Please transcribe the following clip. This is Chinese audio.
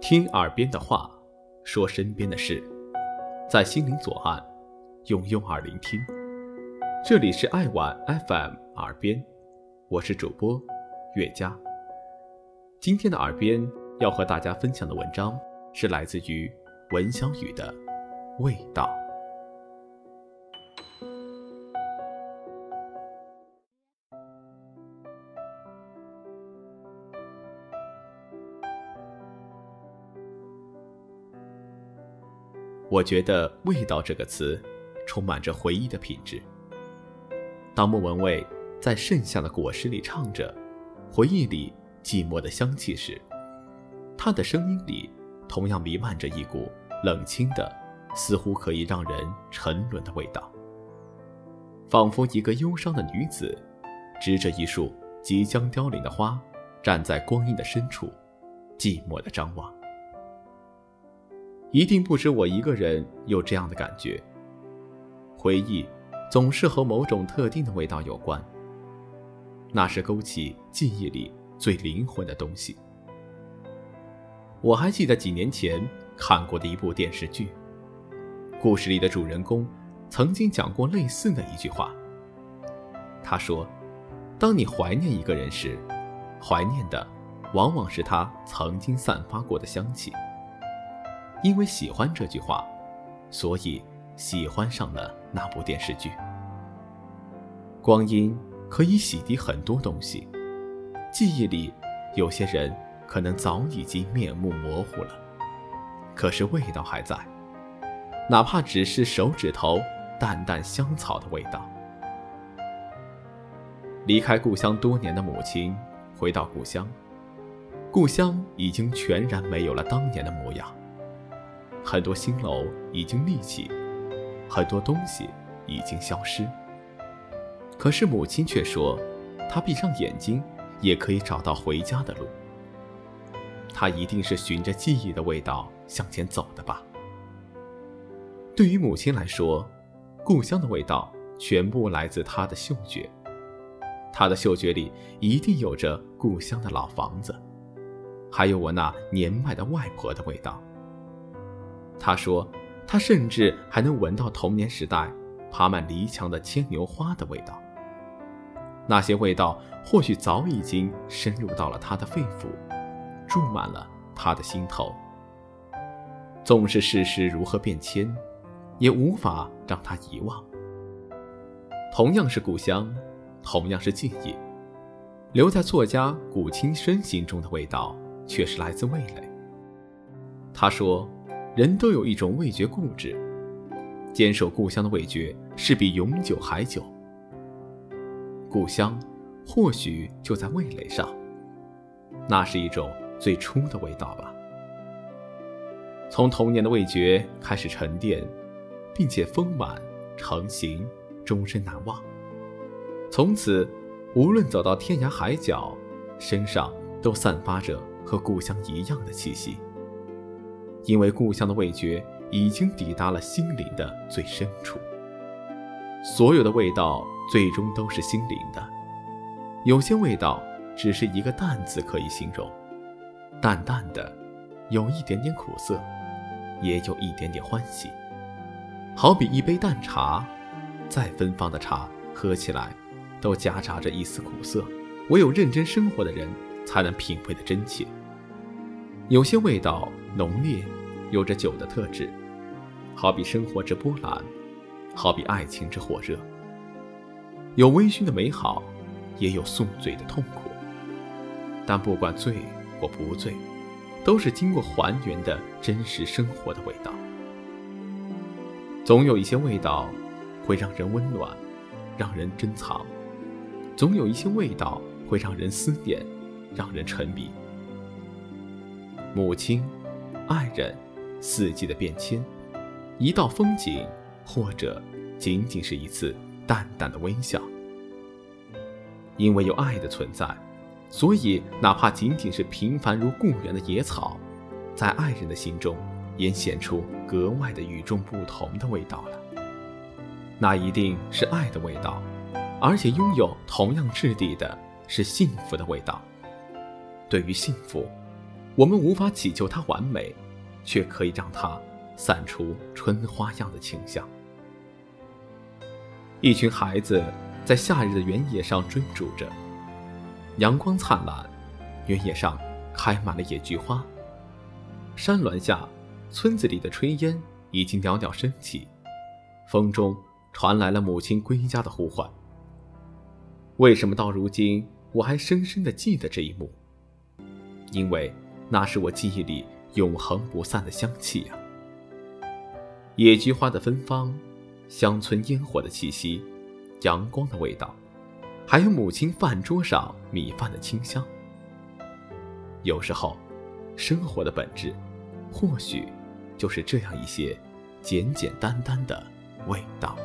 听耳边的话，说身边的事，在心灵左岸，用右耳聆听。这里是爱晚 FM 耳边，我是主播月佳。今天的耳边要和大家分享的文章是来自于文小雨的《味道》。我觉得“味道”这个词，充满着回忆的品质。当莫文蔚在盛夏的果实里唱着“回忆里寂寞的香气”时，她的声音里同样弥漫着一股冷清的、似乎可以让人沉沦的味道，仿佛一个忧伤的女子，执着一束即将凋零的花，站在光阴的深处，寂寞的张望。一定不止我一个人有这样的感觉。回忆总是和某种特定的味道有关，那是勾起记忆里最灵魂的东西。我还记得几年前看过的一部电视剧，故事里的主人公曾经讲过类似的一句话。他说：“当你怀念一个人时，怀念的往往是他曾经散发过的香气。”因为喜欢这句话，所以喜欢上了那部电视剧。光阴可以洗涤很多东西，记忆里有些人可能早已经面目模糊了，可是味道还在，哪怕只是手指头淡淡香草的味道。离开故乡多年的母亲回到故乡，故乡已经全然没有了当年的模样。很多新楼已经立起，很多东西已经消失。可是母亲却说，她闭上眼睛也可以找到回家的路。她一定是循着记忆的味道向前走的吧。对于母亲来说，故乡的味道全部来自她的嗅觉。她的嗅觉里一定有着故乡的老房子，还有我那年迈的外婆的味道。他说：“他甚至还能闻到童年时代爬满篱墙的牵牛花的味道。那些味道或许早已经深入到了他的肺腑，住满了他的心头。纵使世事如何变迁，也无法让他遗忘。同样是故乡，同样是记忆，留在作家古青深心中的味道，却是来自味蕾。”他说。人都有一种味觉固执，坚守故乡的味觉是比永久还久。故乡，或许就在味蕾上，那是一种最初的味道吧。从童年的味觉开始沉淀，并且丰满成型，终身难忘。从此，无论走到天涯海角，身上都散发着和故乡一样的气息。因为故乡的味觉已经抵达了心灵的最深处。所有的味道最终都是心灵的。有些味道只是一个“淡”字可以形容，淡淡的，有一点点苦涩，也有一点点欢喜。好比一杯淡茶，再芬芳的茶，喝起来都夹杂着一丝苦涩，唯有认真生活的人才能品味的真切。有些味道。浓烈，有着酒的特质，好比生活之波澜，好比爱情之火热。有微醺的美好，也有宿醉的痛苦。但不管醉或不醉，都是经过还原的真实生活的味道。总有一些味道，会让人温暖，让人珍藏；总有一些味道，会让人思念，让人沉迷。母亲。爱人，四季的变迁，一道风景，或者仅仅是一次淡淡的微笑。因为有爱的存在，所以哪怕仅仅是平凡如故园的野草，在爱人的心中也显出格外的与众不同的味道了。那一定是爱的味道，而且拥有同样质地的是幸福的味道。对于幸福，我们无法祈求它完美，却可以让它散出春花样的清香。一群孩子在夏日的原野上追逐着，阳光灿烂，原野上开满了野菊花。山峦下，村子里的炊烟已经袅袅升起，风中传来了母亲归家的呼唤。为什么到如今我还深深的记得这一幕？因为那是我记忆里永恒不散的香气呀！野菊花的芬芳，乡村烟火的气息，阳光的味道，还有母亲饭桌上米饭的清香。有时候，生活的本质。或许，就是这样一些简简单单的味道。